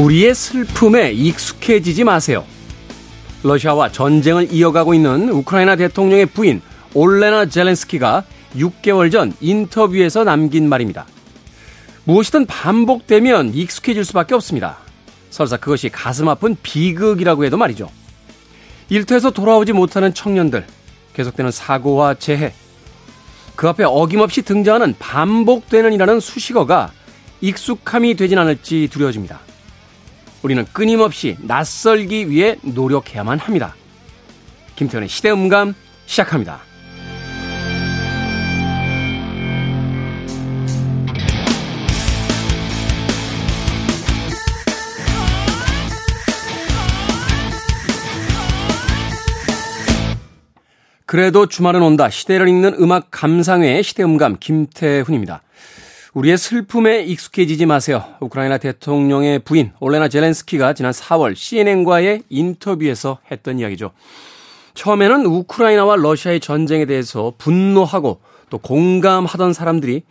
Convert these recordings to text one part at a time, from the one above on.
우리의 슬픔에 익숙해지지 마세요. 러시아와 전쟁을 이어가고 있는 우크라이나 대통령의 부인 올레나 젤렌스키가 6개월 전 인터뷰에서 남긴 말입니다. 무엇이든 반복되면 익숙해질 수밖에 없습니다. 설사 그것이 가슴 아픈 비극이라고 해도 말이죠. 일터에서 돌아오지 못하는 청년들, 계속되는 사고와 재해, 그 앞에 어김없이 등장하는 반복되는 이라는 수식어가 익숙함이 되진 않을지 두려워집니다. 우리는 끊임없이 낯설기 위해 노력해야만 합니다. 김태현의 시대음감 시작합니다. 그래도 주말은 온다. 시대를 읽는 음악 감상회 시대음감 김태훈입니다. 우리의 슬픔에 익숙해지지 마세요. 우크라이나 대통령의 부인 올레나 젤렌스키가 지난 4월 CNN과의 인터뷰에서 했던 이야기죠. 처음에는 우크라이나와 러시아의 전쟁에 대해서 분노하고 또 공감하던 사람들이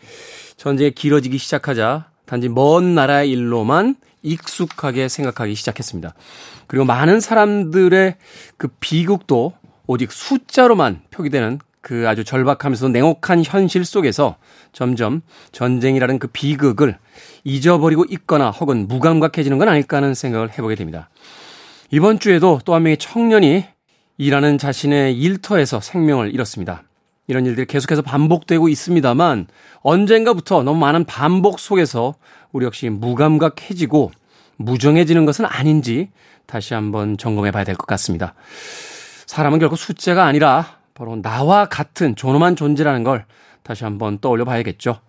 전쟁이 길어지기 시작하자 단지 먼 나라의 일로만 익숙하게 생각하기 시작했습니다. 그리고 많은 사람들의 그 비극도 오직 숫자로만 표기되는 그 아주 절박하면서 냉혹한 현실 속에서 점점 전쟁이라는 그 비극을 잊어버리고 있거나 혹은 무감각해지는 건 아닐까 하는 생각을 해보게 됩니다. 이번 주에도 또 한 명의 청년이 일하는 자신의 일터에서 생명을 잃었습니다. 이런 일들이 계속해서 반복되고 있습니다만 언젠가부터 너무 많은 반복 속에서 우리 역시 무감각해지고 무정해지는 것은 아닌지 다시 한번 점검해 봐야 될 것 같습니다. 사람은 결국 숫자가 아니라 바로 나와 같은 존엄한 존재라는 걸 다시 한번 떠올려 봐야겠죠.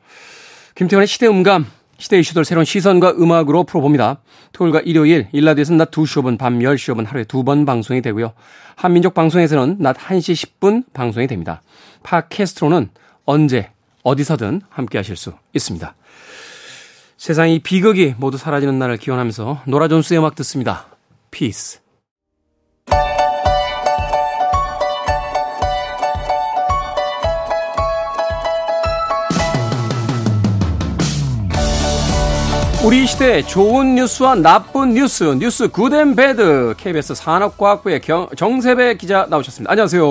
김태원의 시대 음감, 시대 이슈들 새로운 시선과 음악으로 풀어봅니다. 토요일과 일요일, 1라디오에서는 낮 2시 5분, 밤 10시 5분 하루에 두 번 방송이 되고요. 한민족 방송에서는 낮 1시 10분 방송이 됩니다. 팟캐스트로는 언제, 어디서든 함께 하실 수 있습니다. 세상의 비극이 모두 사라지는 날을 기원하면서 노라 존스의 음악 듣습니다. 피 우리 시대 좋은 뉴스와 나쁜 뉴스, 뉴스 good and bad KBS 산업과학부의 경, 정세배 기자 나오셨습니다. 안녕하세요.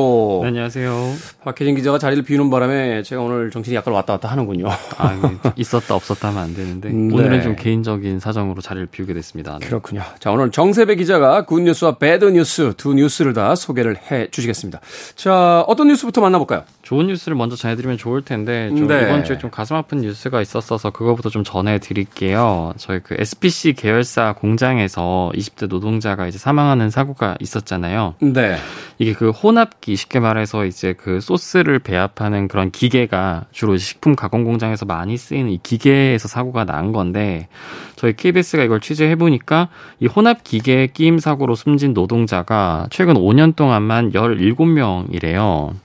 네, 안녕하세요. 박혜진 기자가 자리를 비우는 바람에 제가 오늘 정신이 약간 왔다 갔다 하는군요. 아, 있었다 없었다 하면 안 되는데 네. 오늘은 좀 개인적인 사정으로 자리를 비우게 됐습니다. 네. 그렇군요. 자, 오늘 정세배 기자가 good news와 bad news 두 뉴스를 다 소개를 해 주시겠습니다. 자, 어떤 뉴스부터 만나볼까요? 좋은 뉴스를 먼저 전해드리면 좋을 텐데 좀 네. 이번 주에 좀 가슴 아픈 뉴스가 있었어서 그거부터 좀 전해드릴게요. 저희 그 SPC 계열사 공장에서 20대 노동자가 이제 사망하는 사고가 있었잖아요. 네. 이게 그 혼합기 쉽게 말해서 이제 그 소스를 배합하는 그런 기계가 주로 식품 가공 공장에서 많이 쓰이는 이 기계에서 사고가 난 건데 저희 KBS가 이걸 취재해 보니까 이 혼합 기계 끼임 사고로 숨진 노동자가 최근 5년 동안만 17명이래요.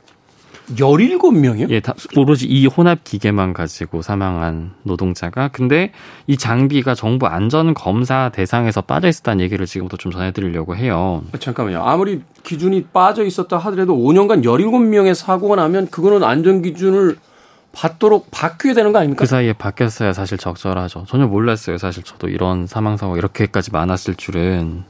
17명이요? 예, 다, 오로지 이 혼합 기계만 가지고 사망한 노동자가. 근데 이 장비가 정부 안전 검사 대상에서 빠져 있었다는 얘기를 지금부터 좀 전해 드리려고 해요. 아, 잠깐만요. 아무리 기준이 빠져 있었다 하더라도 5년간 17명의 사고가 나면 그거는 안전 기준을 받도록 바뀌어야 되는 거 아닙니까? 그 사이에 바뀌었어야 사실 적절하죠. 전혀 몰랐어요. 사실 저도 이런 사망 사고가 이렇게까지 많았을 줄은.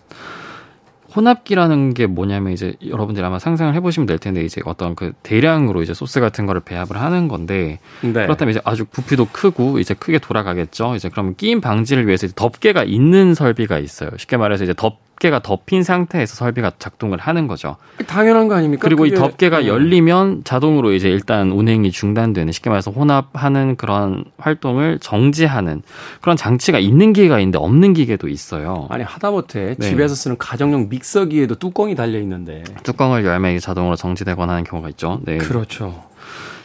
혼합기라는 게 뭐냐면 이제 여러분들이 아마 상상을 해보시면 될 텐데 이제 어떤 그 대량으로 이제 소스 같은 거를 배합을 하는 건데 네. 그렇다면 이제 아주 부피도 크고 이제 크게 돌아가겠죠. 이제 그러면 끼임 방지를 위해서 덮개가 있는 설비가 있어요. 쉽게 말해서 이제 덮 덮개가 덮인 상태에서 설비가 작동을 하는 거죠. 당연한 거 아닙니까? 그리고 그게... 이 덮개가 네. 열리면 자동으로 이제 일단 운행이 중단되는 쉽게 말해서 혼합하는 그런 활동을 정지하는 그런 장치가 있는 기계가 있는데 없는 기계도 있어요. 아니 하다못해 네. 집에서 쓰는 가정용 믹서기에도 뚜껑이 달려 있는데 뚜껑을 열면 이게 자동으로 정지되거나 하는 경우가 있죠. 네. 그렇죠.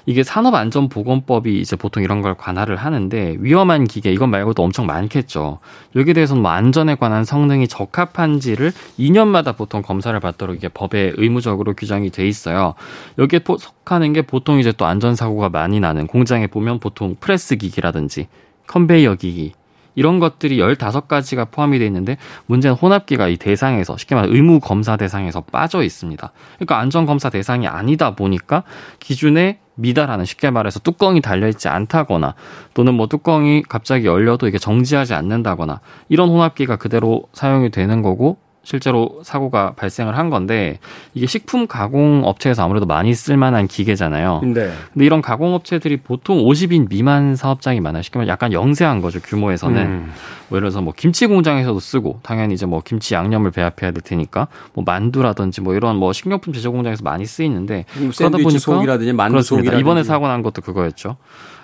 이게 산업안전보건법이 이제 보통 이런 걸 관할을 하는데 위험한 기계 이건 말고도 엄청 많겠죠. 여기에 대해서는 뭐 안전에 관한 성능이 적합한지를 2년마다 보통 검사를 받도록 이게 법에 의무적으로 규정이 돼 있어요. 여기에 속하는 게 보통 이제 또 안전사고가 많이 나는 공장에 보면 보통 프레스 기기라든지 컨베이어 기기 이런 것들이 15가지가 포함이 돼 있는데 문제는 혼합기가 이 대상에서 쉽게 말해 의무 검사 대상에서 빠져 있습니다. 그러니까 안전 검사 대상이 아니다 보니까 기준에 미달하는 쉽게 말해서 뚜껑이 달려있지 않다거나 또는 뭐 뚜껑이 갑자기 열려도 이게 정지하지 않는다거나 이런 혼합기가 그대로 사용이 되는 거고 실제로 사고가 발생을 한 건데 이게 식품 가공 업체에서 아무래도 많이 쓸만한 기계잖아요. 네. 근데 이런 가공 업체들이 보통 50인 미만 사업장이 많아요. 쉽게 말해 약간 영세한 거죠 규모에서는. 음. 뭐 예를 들어서 뭐 김치 공장에서도 쓰고 당연히 이제 뭐 김치 양념을 배합해야 될 테니까 뭐 만두라든지 뭐 이런 뭐 식료품 제조 공장에서 많이 쓰이는데 음, 그러다 보니까 속이라든지 만두 속이라든지 이번에 사고 난 것도 그거였죠.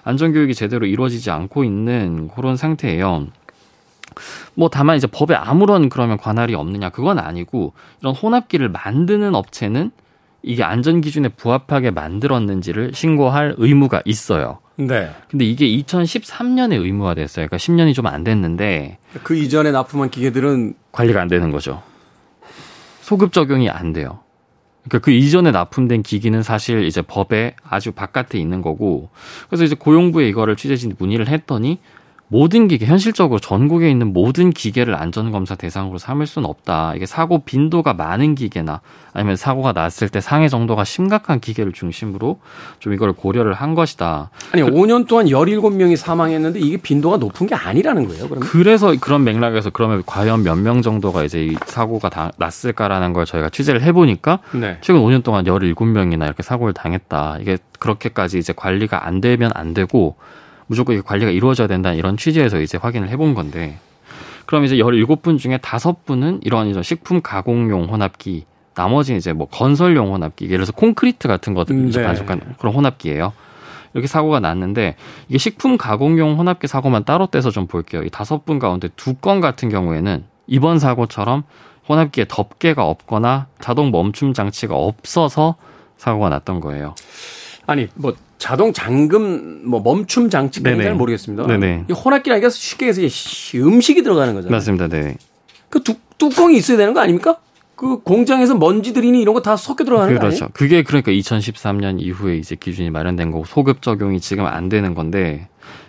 안전 교육이 제대로 이루어지지 않고 있는 그런 상태예요. 뭐 다만 이제 법에 아무런 그러면 관할이 없느냐 그건 아니고 이런 혼합기를 만드는 업체는 이게 안전 기준에 부합하게 만들었는지를 신고할 의무가 있어요. 네. 근데 이게 2013년에 의무화됐어요. 그러니까 10년이 좀 안 됐는데 그 이전에 납품한 기계들은 관리가 안 되는 거죠. 소급 적용이 안 돼요. 그러니까 그 이전에 납품된 기기는 사실 이제 법에 아주 바깥에 있는 거고 그래서 이제 고용부에 이거를 취재진이 문의를 했더니 모든 기계 현실적으로 전국에 있는 모든 기계를 안전검사 대상으로 삼을 수는 없다. 이게 사고 빈도가 많은 기계나 아니면 사고가 났을 때 상해 정도가 심각한 기계를 중심으로 좀 이걸 고려를 한 것이다. 아니 그, 5년 동안 17명이 사망했는데 이게 빈도가 높은 게 아니라는 거예요. 그러면? 그래서 그런 맥락에서 그러면 과연 몇 명 정도가 이제 이 사고가 다, 났을까라는 걸 저희가 취재를 해 보니까 네. 최근 5년 동안 17명이나 이렇게 사고를 당했다. 이게 그렇게까지 이제 관리가 안 되면 안 되고 무조건 관리가 이루어져야 된다 이런 취지에서 이제 확인을 해본 건데 그럼 이제 17분 중에 5분은 이런 이런 식품 가공용 혼합기 나머지는 이제 뭐 건설용 혼합기 예를 들어서 콘크리트 같은 것들 음, 네. 반속한 그런 혼합기예요. 이렇게 사고가 났는데 이게 식품 가공용 혼합기 사고만 따로 떼서 좀 볼게요. 이 다섯 분 가운데 두 건 같은 경우에는 이번 사고처럼 혼합기에 덮개가 없거나 자동 멈춤 장치가 없어서 사고가 났던 거예요. 아니 뭐 자동 잠금 뭐 멈춤 장치가 잘 모르겠습니다. 네네. 이 혼합기라니까 쉽게 해서 음식이 들어가는 거잖아요. 맞습니다. 네. 그 두, 뚜껑이 있어야 되는 거 아닙니까? 그 공장에서 먼지들이니 이런 거 다 섞여 들어가는 그렇죠. 거 아니에요? 그게 그러니까 2013년 이후에 이제 기준이 마련된 거고 소급 적용이 지금 안 되는 건데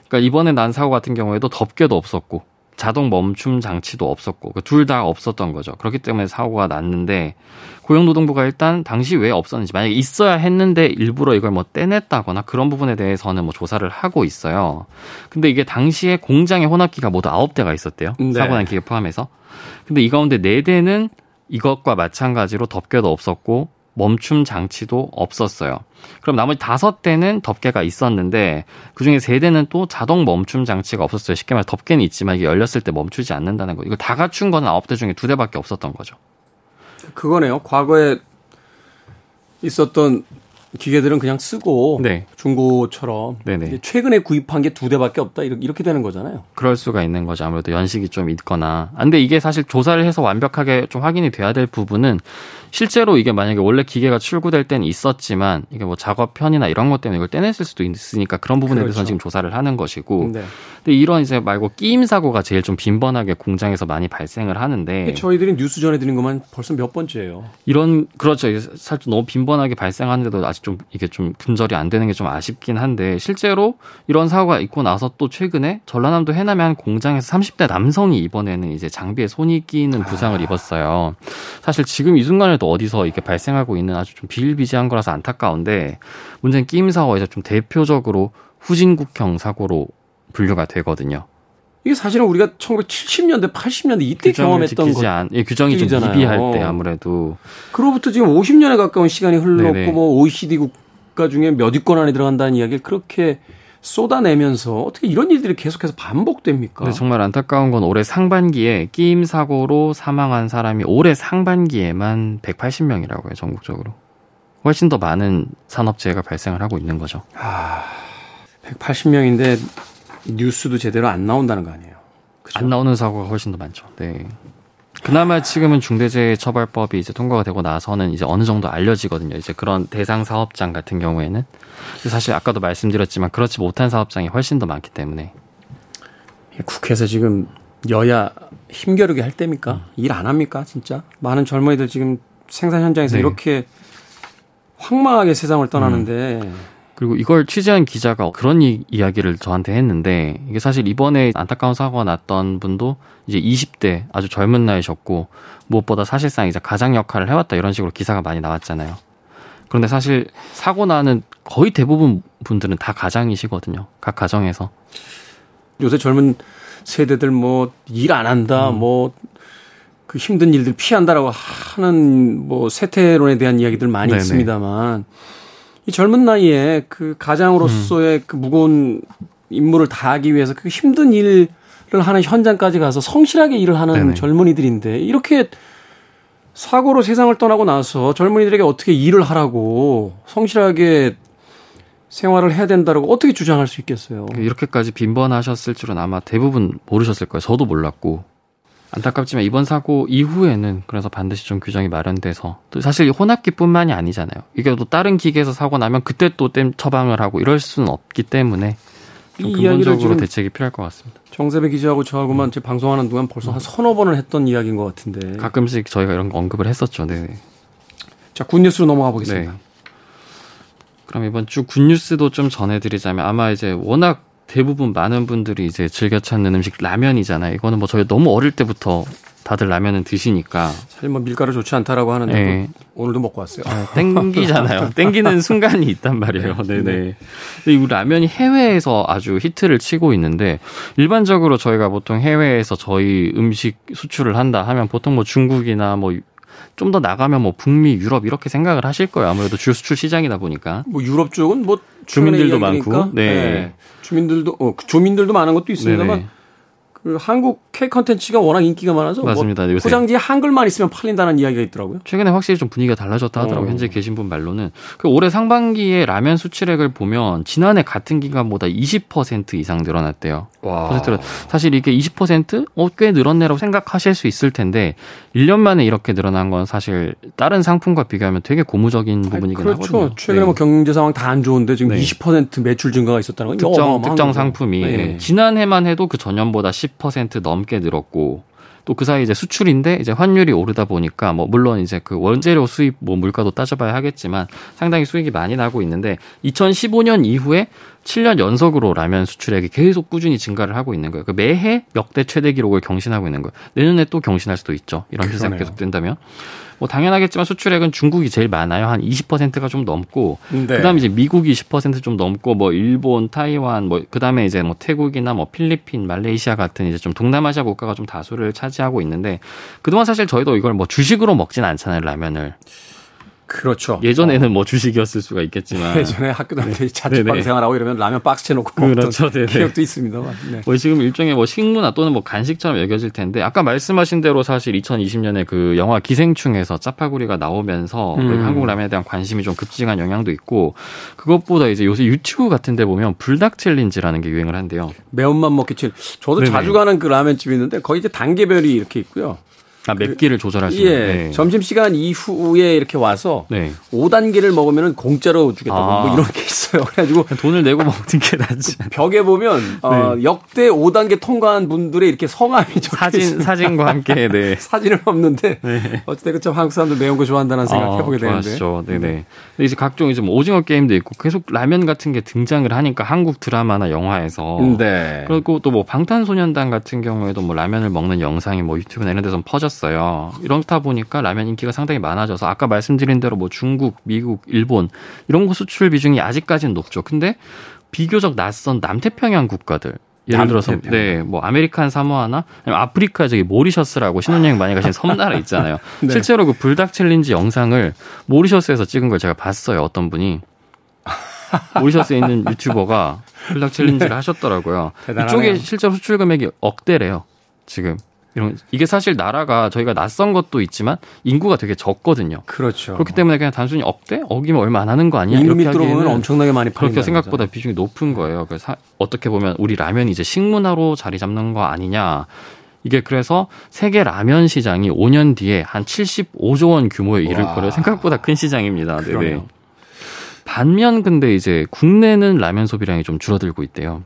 그러니까 이번에 난 사고 같은 경우에도 덮개도 없었고 자동 멈춤 장치도 없었고 그 둘 다 없었던 거죠. 그렇기 때문에 사고가 났는데 고용노동부가 일단 당시 왜 없었는지 만약에 있어야 했는데 일부러 이걸 뭐 떼냈다거나 그런 부분에 대해서는 뭐 조사를 하고 있어요. 근데 이게 당시에 공장에 혼합기가 모두 아홉 대가 있었대요. 네. 사고 난 기계 포함해서. 근데 이 가운데 네 대는 이것과 마찬가지로 덮개도 없었고 멈춤 장치도 없었어요. 그럼 나머지 다섯 대는 덮개가 있었는데 그중에 세 대는 또 자동 멈춤 장치가 없었어요. 쉽게 말해 덮개는 있지만 이게 열렸을 때 멈추지 않는다는 거. 이거 다 갖춘 거는 아홉 대 중에 두 대밖에 없었던 거죠. 그거네요. 과거에 있었던 기계들은 그냥 쓰고 네. 중고처럼. 최근에 구입한 게 두 대밖에 없다 이렇게 되는 거잖아요. 그럴 수가 있는 거죠. 아무래도 연식이 좀 있거나. 아, 근데 이게 사실 조사를 해서 완벽하게 좀 확인이 돼야 될 부분은 실제로 이게 만약에 원래 기계가 출고될 때는 있었지만 이게 뭐 작업 편이나 이런 것 때문에 이걸 떼냈을 수도 있으니까 그런 부분에 그렇죠. 대해서는 지금 조사를 하는 것이고. 네. 근데 이런 이제 말고 끼임 사고가 제일 좀 빈번하게 공장에서 많이 발생을 하는데 저희들이 뉴스 전해드린 것만 벌써 몇 번째예요. 이런 그렇죠. 살짝 너무 빈번하게 발생하는데도 아직 좀 이게 좀 근절이 안 되는 게 좀 아쉽긴 한데 실제로 이런 사고가 있고 나서 또 최근에 전라남도 해남의 한 공장에서 30대 남성이 이번에는 이제 장비에 손이 끼는 부상을 아. 입었어요. 사실 지금 이 순간에도 어디서 이렇게 발생하고 있는 아주 좀 비일비재한 거라서 안타까운데 문제는 끼임 사고에서 좀 대표적으로 후진국형 사고로 분류가 되거든요. 이게 사실은 우리가 1970년대, 80년대 이때 경험했던 거. 안, 예, 규정이 좀 미비할 때 아무래도. 그로부터 지금 50년에 가까운 시간이 흘렀고 네네. 뭐 OECD 국가 중에 몇 위권 안에 들어간다는 이야기를 그렇게 쏟아내면서 어떻게 이런 일들이 계속해서 반복됩니까? 네, 정말 안타까운 건 올해 상반기에 끼임 사고로 사망한 사람이 올해 상반기에만 180명이라고 해요, 전국적으로. 훨씬 더 많은 산업재해가 발생을 하고 있는 거죠. 아, 180명인데 뉴스도 제대로 안 나온다는 거 아니에요? 그죠? 안 나오는 사고가 훨씬 더 많죠. 네. 그나마 지금은 중대재해처벌법이 이제 통과가 되고 나서는 이제 어느 정도 알려지거든요. 이제 그런 대상 사업장 같은 경우에는 사실 아까도 말씀드렸지만 그렇지 못한 사업장이 훨씬 더 많기 때문에 국회에서 지금 여야 힘겨루게 할 때입니까? 음. 일안 합니까? 진짜 많은 젊은이들 지금 생산 현장에서 네. 이렇게 황망하게 세상을 떠나는데 음. 그리고 이걸 취재한 기자가 그런 이, 이야기를 저한테 했는데 이게 사실 이번에 안타까운 사고가 났던 분도 이제 20대 아주 젊은 나이셨고 무엇보다 사실상 이제 가장 역할을 해왔다 이런 식으로 기사가 많이 나왔잖아요. 그런데 사실 사고 나는 거의 대부분 분들은 다 가장이시거든요. 각 가정에서. 요새 젊은 세대들 뭐 일 안 한다, 음. 뭐그 힘든 일들 피한다라고 하는 뭐 세태론에 대한 이야기들 많이 네네. 있습니다만 이 젊은 나이에 그 가장으로서의 음. 그 무거운 임무를 다하기 위해서 그 힘든 일을 하는 현장까지 가서 성실하게 일을 하는 네네. 젊은이들인데 이렇게 사고로 세상을 떠나고 나서 젊은이들에게 어떻게 일을 하라고 성실하게 생활을 해야 된다고 어떻게 주장할 수 있겠어요? 이렇게까지 빈번하셨을 줄은 아마 대부분 모르셨을 거예요. 저도 몰랐고. 안타깝지만 이번 사고 이후에는 그래서 반드시 좀 규정이 마련돼서 또 사실 혼합기뿐만이 아니잖아요. 이게 또 다른 기계에서 사고 나면 그때 또땜 처방을 하고 이럴 수는 없기 때문에 좀 근본적으로 대책이 필요할 것 같습니다. 정세배 기자하고 저하고만 제 방송하는 동안 벌써 한 서너 번을 했던 이야기인 것 같은데 가끔씩 저희가 이런 거 언급을 했었죠. 네. 자, 굿뉴스로 넘어가 보겠습니다. 네. 그럼 이번 주 굿뉴스도 좀 전해드리자면 아마 이제 워낙 대부분 많은 분들이 이제 즐겨 찾는 음식 라면이잖아요. 이거는 뭐 저희 너무 어릴 때부터 다들 라면은 드시니까 사실 뭐 밀가루 좋지 않다라고 하는데 네. 오늘도 먹고 왔어요. 아, 땡기잖아요. 땡기는 순간이 있단 말이에요. 네네. 네. 근데 이 라면이 해외에서 아주 히트를 치고 있는데 일반적으로 저희가 보통 해외에서 저희 음식 수출을 한다 하면 보통 뭐 중국이나 뭐 좀 더 나가면 뭐 북미, 유럽 이렇게 생각을 하실 거예요. 아무래도 주 수출 시장이다 보니까. 뭐 유럽 쪽은 뭐 교민들도 많고, 네. 네. 교민들도 어, 교민들도 많은 것도 있습니다만 네네. 그 한국 K 컨텐츠가 워낙 인기가 많아서 뭐 맞습니다. 뭐 포장지에 한글만 있으면 팔린다는 이야기가 있더라고요. 최근에 확실히 좀 분위기가 달라졌다 하더라고요. 어. 현재 계신 분 말로는 그 올해 상반기에 라면 수출액을 보면 지난해 같은 기간보다 20% 이상 늘어났대요. 와. 사실 이게 20% 어, 꽤 늘었네라고 생각하실 수 있을 텐데 1년 만에 이렇게 늘어난 건 사실 다른 상품과 비교하면 되게 고무적인 부분이긴 그렇죠. 하거든요. 최근에 네. 뭐 경제 상황 다 안 좋은데 지금 네. 20% 매출 증가가 있었다는 건 특정 특정 상품이 네. 지난해만 해도 그 전년보다 10 10% 넘게 늘었고 또 그 사이 이제 수출인데 이제 환율이 오르다 보니까 뭐 물론 이제 그 원재료 수입 뭐 물가도 따져봐야 하겠지만 상당히 수익이 많이 나고 있는데 2015년 이후에 7년 연속으로 라면 수출액이 계속 꾸준히 증가를 하고 있는 거예요. 그 매해 역대 최대 기록을 경신하고 있는 거예요. 내년에 또 경신할 수도 있죠. 이런 추세가 계속 된다면. 뭐 당연하겠지만 수출액은 중국이 제일 많아요. 한 20%가 좀 넘고 네. 그다음에 이제 미국이 10%좀 넘고 뭐 일본, 타이완 뭐 그다음에 이제 뭐 태국이나 뭐 필리핀, 말레이시아 같은 이제 좀 동남아시아 국가가 좀 다수를 차지하고 있는데 그동안 사실 저희도 이걸 뭐 주식으로 먹진 않잖아요, 라면을. 그렇죠. 예전에는 어. 뭐 주식이었을 수가 있겠지만 예전에 학교 다닐 때 자취방 생활하고 이러면 라면 박스에 놓고 그렇죠. 먹던 기억도 있습니다만. 네. 뭐 지금 일종의 뭐 식문화 또는 뭐 간식처럼 여겨질 텐데 아까 말씀하신 대로 사실 2020년에 그 영화 기생충에서 짜파구리가 나오면서 음. 한국 라면에 대한 관심이 좀 급증한 영향도 있고 그것보다 이제 요새 유튜브 같은 데 보면 불닭 challenge라는 게 유행을 한대요. 매운맛 먹기 challenge. 저도 네네. 자주 가는 그 라면집이 있는데 거기 이제 단계별이 이렇게 있고요. 아, 맵기를 조절할 수 있는. 예. 네. 점심 시간 이후에 이렇게 와서 네. 5단계를 먹으면은 공짜로 주겠다고 아. 뭐 이런 게 있어요. 그래가지고 돈을 내고 먹는 게 낫지. 벽에 보면 어, 네. 어, 역대 5단계 통과한 분들의 이렇게 성함이 적혀 사진 있습니다. 사진과 함께 네. 사진을 없는데 네. 어쨌든 그 한국 사람들 매운 거 좋아한다는 생각 아, 해보게 되는데. 좋았죠. 네네. 네. 근데 이제 각종 이제 뭐 오징어 게임도 있고 계속 라면 같은 게 등장을 하니까 한국 드라마나 영화에서. 네. 그리고 또 뭐 방탄소년단 같은 경우에도 뭐 라면을 먹는 영상이 뭐 유튜브나 이런 데서 퍼졌 어요. 이런 이렇다 보니까 라면 인기가 상당히 많아져서 아까 말씀드린 대로 뭐 중국, 미국, 일본 이런 거 수출 비중이 아직까지는 높죠. 근데 비교적 낯선 남태평양 국가들 예를 들어서 네, 뭐 아메리칸 사모아나 아프리카 저기 모리셔스라고 신혼여행 많이 가신 섬나라 있잖아요. 네. 실제로 그 불닭 challenge 영상을 모리셔스에서 찍은 걸 제가 봤어요. 어떤 분이 모리셔스에 있는 유튜버가 불닭 challenge를 네. 하셨더라고요. 대단하네요. 이쪽에 실제 수출 금액이 억대래요. 지금 이런 이게 사실 나라가 저희가 낯선 것도 있지만 인구가 되게 적거든요. 그렇죠. 그렇기 때문에 그냥 단순히 억대 어기면 얼마 안 하는 거 아니야? 이렇게 하기에는 엄청나게 많이 그렇게 생각보다 거죠. 비중이 높은 거예요. 그래서 어떻게 보면 우리 라면이 이제 식문화로 자리 잡는 거 아니냐? 이게 그래서 세계 라면 시장이 5년 뒤에 한 75조 원 규모에 이를 거를 생각보다 큰 시장입니다. 네네. 반면 근데 이제 국내는 라면 소비량이 좀 줄어들고 있대요.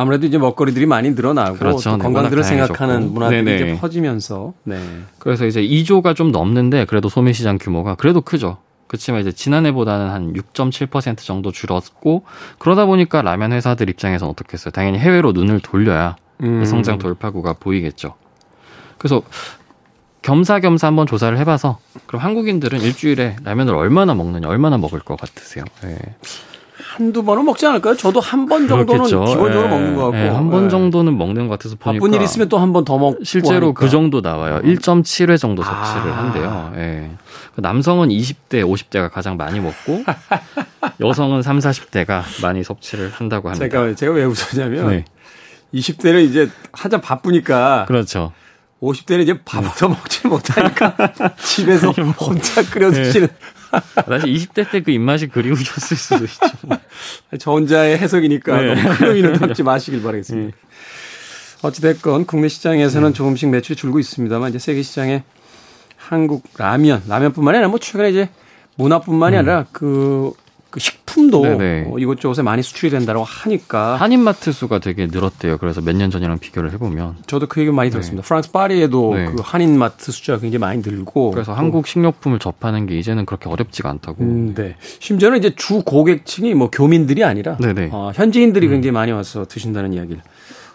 아무래도 이제 먹거리들이 많이 늘어나고 그렇죠. 네, 건강들을 생각하는 문화들이 네네. 이제 퍼지면서 네. 그래서 이제 2조가 좀 넘는데 그래도 소매 시장 규모가 그래도 크죠. 그렇지만 이제 지난해보다는 한 6.7% 정도 줄었고 그러다 보니까 라면 회사들 입장에서는 어떻겠어요? 당연히 해외로 눈을 돌려야 음. 성장 돌파구가 보이겠죠. 그래서 겸사겸사 한번 조사를 해봐서 그럼 한국인들은 일주일에 라면을 얼마나 먹느냐, 얼마나 먹을 것 같으세요? 네. 한두 번은 먹지 않을까요? 저도 한 번 정도는 그렇겠죠. 기본적으로 예, 먹는 것 같고. 예, 한번 예. 정도는 먹는 것 같아서 보니까. 바쁜 일 있으면 또 한 번 더 먹고 실제로 하니까. 그 정도 나와요. 1.7회 정도 섭취를 아. 한대요. 예. 남성은 20대, 50대가 가장 많이 먹고 여성은 3, 40대가 많이 섭취를 한다고 합니다. 제가 제가 왜 웃었냐면 네. 20대는 이제 하자 바쁘니까 그렇죠. 50대는 이제 밥도 먹지 못하니까 집에서 뭐. 혼자 끓여 드시는 네. 사실 20대 때 그 입맛이 그리우셨을 수도 있죠. 저 혼자의 해석이니까 네. 너무 큰 의미는 담지 마시길 바라겠습니다. 네. 어찌됐건 국내 시장에서는 네. 조금씩 매출이 줄고 있습니다만 이제 세계 시장에 한국 라면, 라면뿐만 이 아니라 뭐 최근에 이제 문화뿐만이 음. 아니라 그 그 식품도 어, 이곳저곳에 많이 수출이 된다고 하니까 한인마트 수가 되게 늘었대요. 그래서 몇 년 전이랑 비교를 해보면 저도 그 얘기 많이 네. 들었습니다. 프랑스 파리에도 네. 그 한인마트 숫자가 굉장히 많이 늘고 그래서 한국 식료품을 접하는 게 이제는 그렇게 어렵지가 않다고. 음, 네. 심지어는 이제 주 고객층이 뭐 교민들이 아니라 어, 현지인들이 음. 굉장히 많이 와서 드신다는 이야기를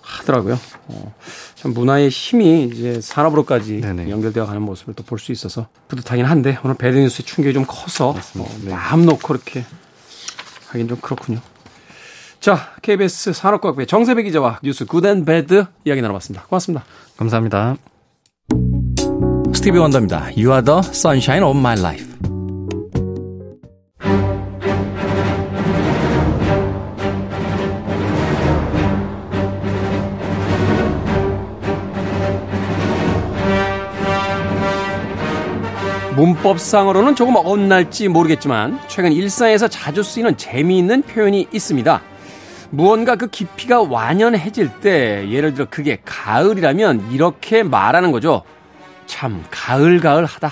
하더라고요. 어, 참 문화의 힘이 이제 산업으로까지 네네. 연결되어 가는 모습을 또 볼 수 있어서 뿌듯하긴 한데 오늘 bad news의 충격이 좀 커서 어, 네. 마음 놓고 이렇게 하긴 좀 그렇군요. 자, KBS 산업과학부의 정세배 기자와 뉴스 good and bad 이야기 나눠봤습니다. 고맙습니다. 감사합니다. 스티비 원더입니다. You are the sunshine of my life. 문법상으로는 조금 어긋날지 모르겠지만 최근 일상에서 자주 쓰이는 재미있는 표현이 있습니다. 무언가 그 깊이가 완연해질 때 예를 들어 그게 가을이라면 이렇게 말하는 거죠. 참 가을가을하다.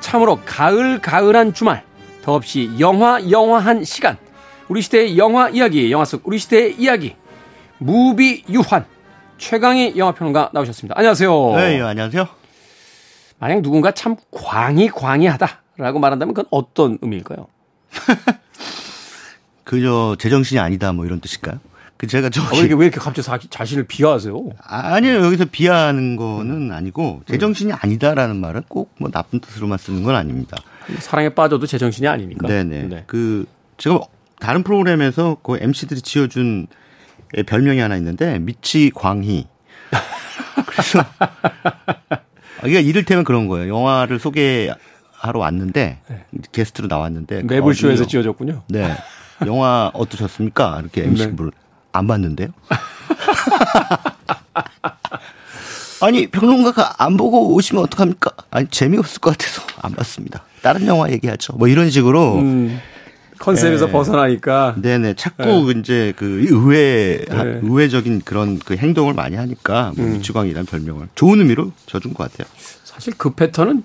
참으로 가을가을한 주말 더없이 영화 영화한 시간 우리 시대의 영화 이야기 영화 속 우리 시대의 이야기 무비 유환 최강희 영화평론가 나오셨습니다. 안녕하세요. 네, 예, 안녕하세요. 만약 누군가 참 광이 광이하다라고 말한다면 그건 어떤 의미일까요? 그저 제정신이 아니다 뭐 이런 뜻일까요? 그 제가 저 아, 왜, 이렇게, 왜 이렇게 갑자기 자, 자신을 비하하세요? 아, 니요 여기서 비하하는 거는 아니고 제정신이 아니다라는 말은 꼭 뭐 나쁜 뜻으로만 쓰는 건 아닙니다. 사랑에 빠져도 제정신이 아니니까. 네네. 네. 그 제가 다른 프로그램에서 그 MC들이 지어준 별명이 하나 있는데 미치 광희. 그래서 그러니까 이를테면 그런 거예요. 영화를 소개하러 왔는데 네. 게스트로 나왔는데 매불쇼에서 어, 지어졌군요. 네. 영화 어떠셨습니까? 이렇게 MC 네. 안 봤는데요. 아니 평론가가 안 보고 오시면 어떡합니까? 아니 재미없을 것 같아서 안 봤습니다. 다른 영화 얘기하죠. 뭐 이런 식으로 음. 컨셉에서 네. 벗어나니까. 네네. 자꾸 네. 이제 그 의외, 네. 의외적인 그런 그 행동을 많이 하니까 뭐 음. 미치광이라는 별명을 좋은 의미로 져준 것 같아요. 사실 그 패턴은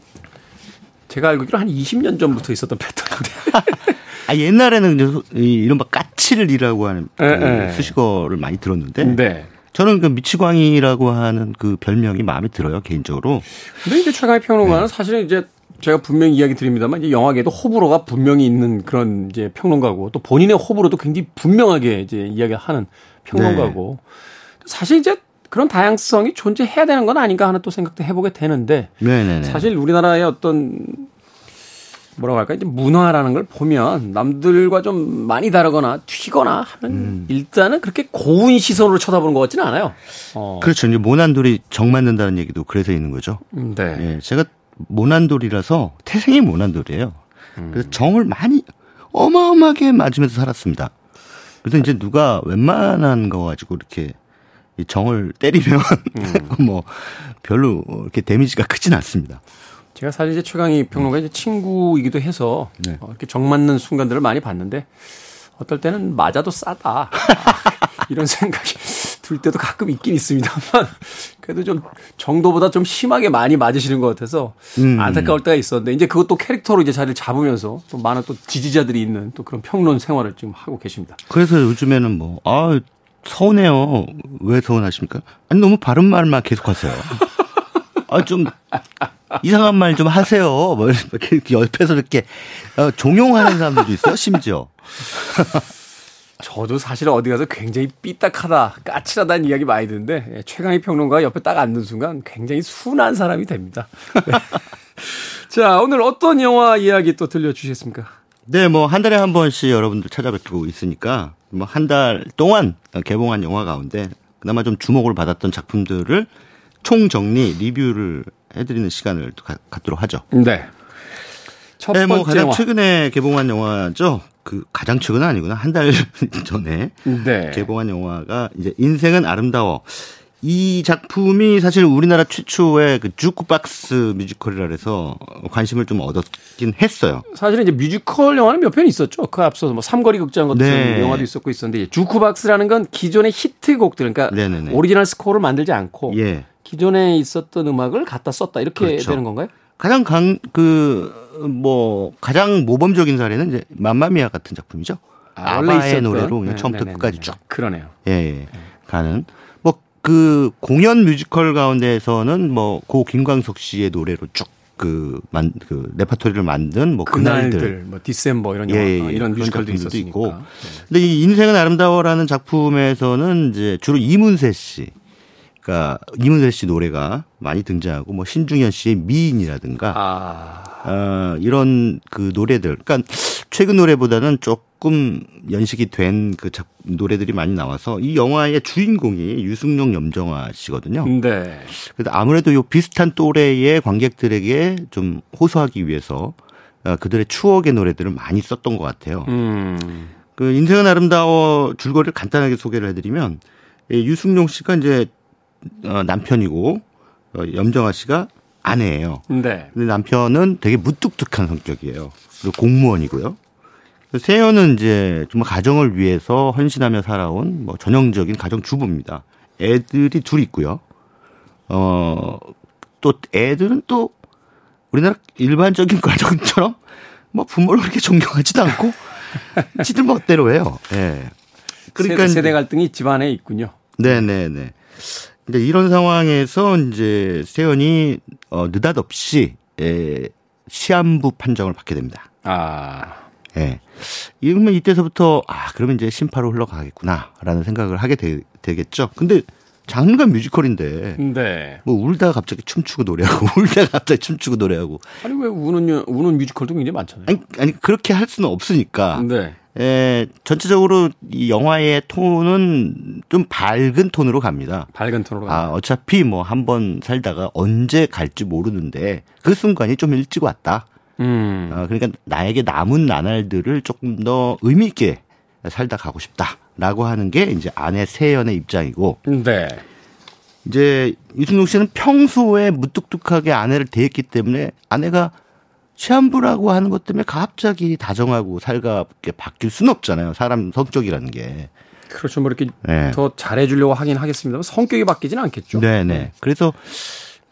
제가 알기로 한 20년 전부터 있었던 패턴인데. 아, 옛날에는 이른바 까치를이라고 하는 그 네, 수식어를 많이 들었는데. 네. 저는 그 미치광이라고 하는 그 별명이 마음에 들어요 개인적으로. 근데 이제 최강의 평론가는 네. 사실은 이제 제가 분명히 이야기 드립니다만 이제 영화계도 호불호가 분명히 있는 그런 이제 평론가고 또 본인의 호불호도 굉장히 분명하게 이제 이야기하는 평론가고 네. 사실 이제 그런 다양성이 존재해야 되는 건 아닌가 하는 또 생각도 해보게 되는데 네네네. 사실 우리나라의 어떤 뭐라고 할까 이제 문화라는 걸 보면 남들과 좀 많이 다르거나 튀거나 하면 음. 일단은 그렇게 고운 시선으로 쳐다보는 것 같지는 않아요. 어. 그렇죠. 이제 모난돌이 정 맞는다는 얘기도 그래서 있는 거죠. 음, 네. 예, 제가 모난돌이라서 태생이 모난돌이에요. 그래서 정을 많이 어마어마하게 맞으면서 살았습니다. 그래서 이제 누가 웬만한 거 가지고 이렇게 정을 때리면 음. 뭐 별로 이렇게 데미지가 크진 않습니다. 제가 사실 이제 최강희 평론가 이제 친구이기도 해서 네. 어, 이렇게 정 맞는 순간들을 많이 봤는데 어떨 때는 맞아도 싸다 이런 생각이 들 때도 가끔 있긴 있습니다만 그래도 좀 정도보다 좀 심하게 많이 맞으시는 것 같아서 음. 안타까울 때가 있었는데 이제 그것도 캐릭터로 이제 자리를 잡으면서 또 많은 또 지지자들이 있는 또 그런 평론 생활을 지금 하고 계십니다. 그래서 요즘에는 뭐 아 서운해요. 왜 서운하십니까? 아니 너무 바른 말만 계속하세요. 아, 좀 이상한 말 좀 하세요. 뭐 이렇게 옆에서 이렇게 어, 종용하는 사람들도 있어요, 심지어. 저도 사실 어디 가서 굉장히 삐딱하다, 까칠하다는 이야기 많이 듣는데 예, 최강희 평론가가 옆에 딱 앉는 순간 굉장히 순한 사람이 됩니다. 네. 자, 오늘 어떤 영화 이야기 또 들려주시겠습니까? 네, 뭐 한 달에 한 번씩 여러분들 찾아뵙고 있으니까 뭐 한 달 동안 개봉한 영화 가운데 그나마 좀 주목을 받았던 작품들을 총정리 리뷰를 해드리는 시간을 가, 갖도록 하죠. 네. 첫 네, 번째 뭐 가장 영화. 최근에 개봉한 영화죠. 그 가장 최근은 아니구나 한 달 전에 네. 개봉한 영화가 이제 인생은 아름다워. 이 작품이 사실 우리나라 최초의 그 주크박스 뮤지컬이라 해서 관심을 좀 얻었긴 했어요. 사실은 이제 뮤지컬 영화는 몇 편 있었죠. 그 앞서서 뭐 삼거리 극장 같은 네. 영화도 있었고 있었는데 주크박스라는 건 기존의 히트곡들 그러니까 네네네. original score를 만들지 않고 예. 기존에 있었던 음악을 갖다 썼다 이렇게 그렇죠. 되는 건가요? 가장 강, 그, 뭐, 가장 모범적인 사례는 이제 맘마미아 같은 작품이죠. 아, 원래 아바의 있었던. 노래로 그냥 네, 처음부터 네, 네, 끝까지 네. 쭉. 그러네요. 예, 예. 가는. 뭐, 그, 공연 뮤지컬 가운데에서는 뭐, 고 김광석 씨의 노래로 쭉 그, 만, 그, 레파토리를 만든 뭐, 그날들. 그날들, 뭐 디셈버 이런 예, 영화, 예, 예. 이런 그런 뮤지컬도 작품들도 있었으니까. 있고. 근데 이 인생은 아름다워라는 작품에서는 이제 주로 이문세 씨. 그러니까 이문세 씨 노래가 많이 등장하고 뭐 신중현 씨의 미인이라든가 아, 어, 이런 그 노래들. 그러니까 최근 노래보다는 조금 연식이 된 그 노래들이 많이 나와서 이 영화의 주인공이 유승용 염정아 씨거든요. 네. 그래서 아무래도 요 비슷한 또래의 관객들에게 좀 호소하기 위해서 어, 그들의 추억의 노래들을 많이 썼던 것 같아요. 음, 그 인생은 아름다워 줄거리를 간단하게 소개를 해드리면 이 유승용 씨가 이제 어, 남편이고 어, 염정아 씨가 아내예요. 네. 근데 남편은 되게 무뚝뚝한 성격이에요. 그리고 공무원이고요. 세연은 이제 정말 가정을 위해서 헌신하며 살아온 뭐 전형적인 가정 주부입니다. 애들이 둘 있고요. 어, 또 애들은 또 우리나라 일반적인 가정처럼 뭐 부모를 그렇게 존경하지도 않고 지들 멋대로 해요. 예. 그러니까 세대, 세대 갈등이 집안에 있군요. 네 네 네. 이제 이런 상황에서 이제 세연이 어, 느닷없이 예, 시한부 판정을 받게 됩니다. 아, 예. 이러면 이때서부터 아 그러면 이제 심파로 흘러가겠구나라는 생각을 하게 되, 겠죠 근데 장르가 뮤지컬인데 네. 뭐 울다가 갑자기 춤추고 노래하고 울다가 갑자기 춤추고 노래하고 아니 왜 우는 여- 우는 뮤지컬도 굉장히 많잖아요. 아니 아니 그렇게 할 수는 없으니까 네. 예, 전체적으로 이 영화의 톤은 좀 밝은 톤으로 갑니다. 밝은 톤으로. 아, 어차피 뭐 한 번 살다가 언제 갈지 모르는데 그 순간이 좀 일찍 왔다. 음. 어, 그러니까 나에게 남은 나날들을 조금 더 의미 있게 살다 가고 싶다라고 하는 게 이제 아내 세연의 입장이고 네. 이제 이승용 씨는 평소에 무뚝뚝하게 아내를 대했기 때문에 아내가 시한부라고 하는 것 때문에 갑자기 다정하고 살갑게 바뀔 수는 없잖아요. 사람 성격이라는 게. 그렇죠. 뭐 이렇게 네. 더 잘해주려고 하긴 하겠습니다만 성격이 바뀌지는 않겠죠. 네네. 그래서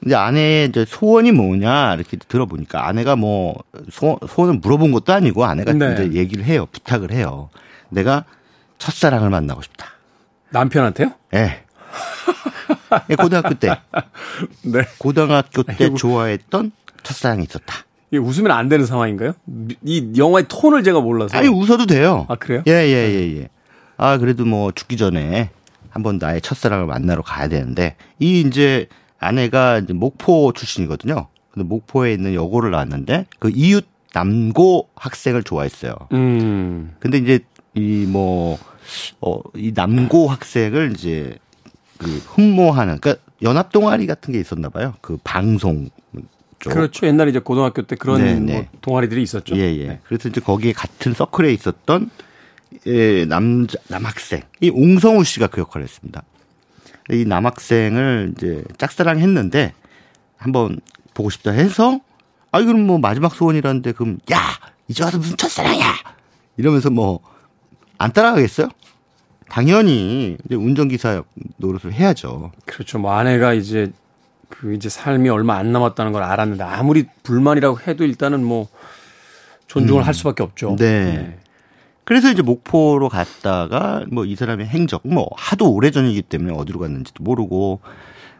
이제 아내의 이제 소원이 뭐냐 이렇게 들어보니까 아내가 뭐 소, 소원을 물어본 것도 아니고 아내가 네. 이제 얘기를 해요. 부탁을 해요. 내가 첫사랑을 만나고 싶다. 남편한테요? 예. 예, 고등학교 때. 네. 고등학교 때. 좋아했던 첫사랑이 있었다. 이게 웃으면 안 되는 상황인가요? 이 영화의 톤을 제가 몰라서. 아니, 웃어도 돼요. 아, 그래요? 예, 예, 예, 예. 아, 그래도 뭐 죽기 전에 한번 나의 첫사랑을 만나러 가야 되는데, 이 이제 아내가 이제 목포 출신이거든요. 근데 목포에 있는 여고를 나왔는데, 그 이웃 남고 학생을 좋아했어요. 음. 근데 이제 이 뭐, 어, 이 남고 학생을 이제 그 흠모하는, 그러니까 연합 동아리 같은 게 있었나 봐요. 그 방송 쪽. 그렇죠. 옛날에 이제 고등학교 때 그런 네, 뭐 네. 동아리들이 있었죠. 예, 예. 네. 그래서 이제 거기에 같은 서클에 있었던 예, 남자 남학생 이 옹성우 씨가 그 역할을 했습니다. 이 남학생을 이제 짝사랑했는데 한번 보고 싶다 해서 아 그럼 뭐 마지막 소원이라는데 그럼 야 이제 와서 무슨 첫사랑이야 이러면서 뭐 안 따라가겠어요? 당연히 이제 운전기사 노릇을 해야죠. 그렇죠. 뭐 아내가 이제 그 이제 삶이 얼마 안 남았다는 걸 알았는데 아무리 불만이라고 해도 일단은 뭐 존중을 할 수밖에 없죠. 음. 네. 그래서 이제 목포로 갔다가 뭐 이 사람의 행적 뭐 하도 오래 전이기 때문에 어디로 갔는지도 모르고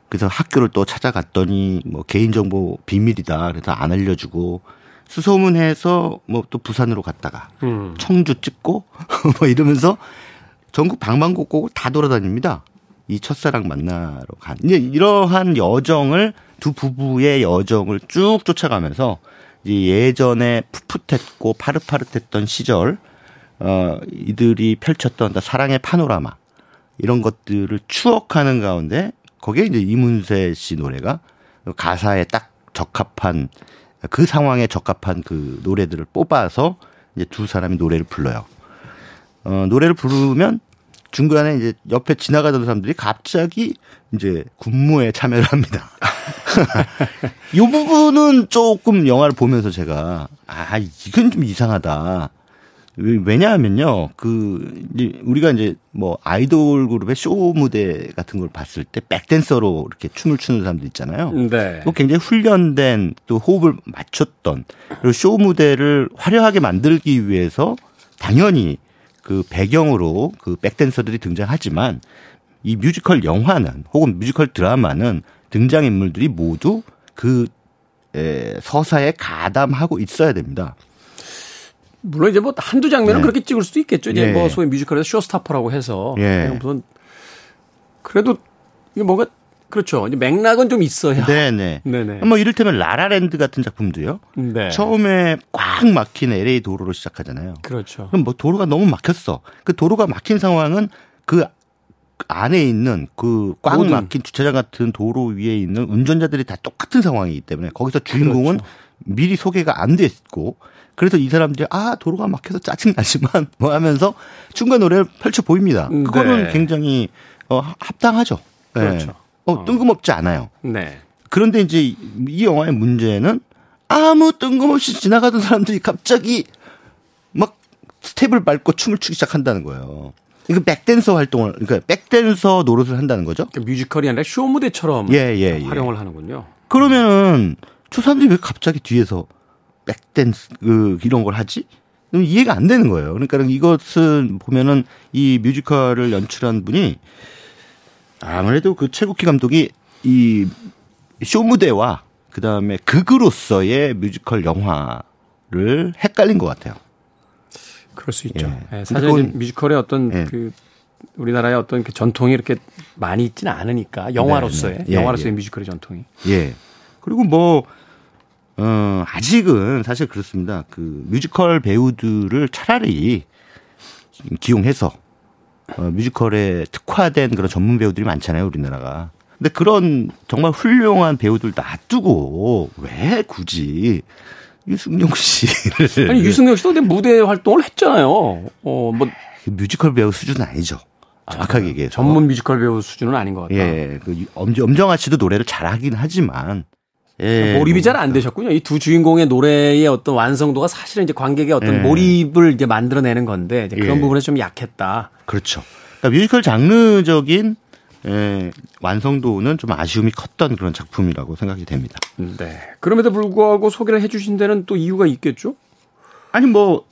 그래서 학교를 또 찾아갔더니 뭐 개인정보 비밀이다. 그래서 안 알려주고 수소문해서 뭐 또 부산으로 갔다가 음. 청주 찍고 뭐 이러면서 전국 방방곡곡을 다 돌아다닙니다. 이 첫사랑 만나러 간. 이제 이러한 여정을 두 부부의 여정을 쭉 쫓아가면서 예전에 풋풋했고 파릇파릇했던 시절 어 이들이 펼쳤던 사랑의 파노라마 이런 것들을 추억하는 가운데 거기에 이제 이문세 씨 노래가 가사에 딱 적합한 그 상황에 적합한 그 노래들을 뽑아서 이제 두 사람이 노래를 불러요. 어, 노래를 부르면 중간에 이제 옆에 지나가던 사람들이 갑자기 이제 군무에 참여를 합니다. 이 부분은 조금 영화를 보면서 제가 아 이건 좀 이상하다. 왜냐하면요, 그 우리가 이제 뭐 아이돌 그룹의 쇼 무대 같은 걸 봤을 때 백댄서로 이렇게 춤을 추는 사람들 있잖아요. 네. 또 굉장히 훈련된 또 호흡을 맞췄던 그리고 쇼 무대를 화려하게 만들기 위해서 당연히 그 배경으로 그 백댄서들이 등장하지만 이 뮤지컬 영화는 혹은 뮤지컬 드라마는 등장 인물들이 모두 그 에, 서사에 가담하고 있어야 됩니다. 물론 이제 뭐 한두 장면은 네. 그렇게 찍을 수도 있겠죠. 이제 예. 뭐 소위 뮤지컬에서 쇼스타퍼라고 해서 예. 그냥 무슨 그래도 이게 뭔가 그렇죠. 이제 맥락은 좀 있어야. 네네. 네네. 뭐 이를테면 라라랜드 같은 작품도요. 네. 처음에 꽉 막힌 LA 도로로 시작하잖아요. 그렇죠. 그럼 뭐 도로가 너무 막혔어. 그 도로가 막힌 상황은 그 안에 있는 그 꽉. 막힌 주차장 같은 도로 위에 있는 운전자들이 다 똑같은 상황이기 때문에 거기서 주인공은 그렇죠. 미리 소개가 안돼 있고 그래서 이 사람들이 아 도로가 막혀서 짜증 나지만 뭐 하면서 춤과 노래를 펼쳐 보입니다. 네. 그거는 굉장히 어 합당하죠. 네. 그렇죠. 어, 뜬금없지 않아요. 네. 그런데 이제 이 영화의 문제는 아무 뜬금없이 지나가던 사람들이 갑자기 막 스텝을 밟고 춤을 추기 시작한다는 거예요. 이거 백댄서 활동을, 그러니까 백댄서 노릇을 한다는 거죠. 그러니까 뮤지컬이 아니라 쇼 무대처럼 예, 예, 예. 활용을 하는군요. 그러면은 저 사람들이 왜 갑자기 뒤에서 백댄스 그 이런 걸 하지? 이해가 안 되는 거예요. 그러니까 이것은 보면은 이 뮤지컬을 연출한 분이 아무래도 그 최국희 감독이 이 쇼 무대와 그 다음에 극으로서의 뮤지컬 영화를 헷갈린 것 같아요. 그럴 수 있죠. 예. 예, 근데 사실 그건- 뮤지컬의 어떤 예. 그 우리나라의 어떤 그 전통이 이렇게 많이 있지는 않으니까 영화로서의 네, 네. 예, 영화로서의 예. 뮤지컬의 전통이. 예. 그리고 뭐, 어, 아직은 사실 그렇습니다. 그 뮤지컬 배우들을 차라리 기용해서 어, 뮤지컬에 특화된 그런 전문 배우들이 많잖아요, 우리나라가. 근데 그런 정말 훌륭한 배우들 놔두고 왜 굳이 유승용 씨를 아니 유승용 씨도 근데 무대 활동을 했잖아요. 어 뭐 뮤지컬 배우 수준은 아니죠. 정확하게 얘기해서. 전문 뮤지컬 배우 수준은 아닌 것 같다. 예, 그 엄, 염정아 씨도 노래를 잘하긴 하지만 예, 몰입이 잘 뭐, 안 되셨군요. 이 두 주인공의 노래의 어떤 완성도가 사실은 이제 관객의 어떤 예. 몰입을 이제 만들어내는 건데 이제 그런 예. 부분에 좀 약했다. 그렇죠. 그러니까 뮤지컬 장르적인 예, 완성도는 좀 아쉬움이 컸던 그런 작품이라고 생각이 됩니다. 네. 그럼에도 불구하고 소개를 해주신 데는 또 이유가 있겠죠? 아니 뭐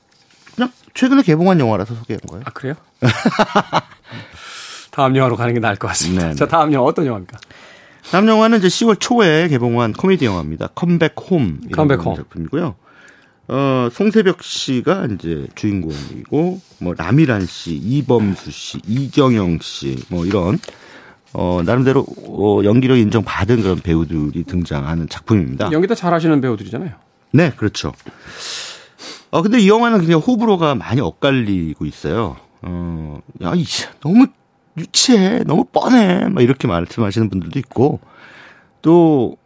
그냥 최근에 개봉한 영화라서 소개한 거예요. 아 그래요? 다음 영화로 가는 게 나을 것 같습니다. 네, 네. 자 다음 영화 어떤 영화입니까? 다음 영화는 이제 10월 초에 개봉한 코미디 영화입니다. 컴백 홈. 컴백 홈. 작품이고요. 어, 송세벽 씨가 이제 주인공이고, 뭐, 라미란 씨, 이범수 씨, 이경영 씨, 뭐, 이런, 어, 나름대로, 어, 연기력 인정받은 그런 배우들이 등장하는 작품입니다. 연기 다 잘하시는 배우들이잖아요. 네, 그렇죠. 어, 근데 이 영화는 그냥 호불호가 많이 엇갈리고 있어요. 어, 야, 이, 너무 유치해. 너무 뻔해. 막 이렇게 말씀하시는 분들도 있고, 또,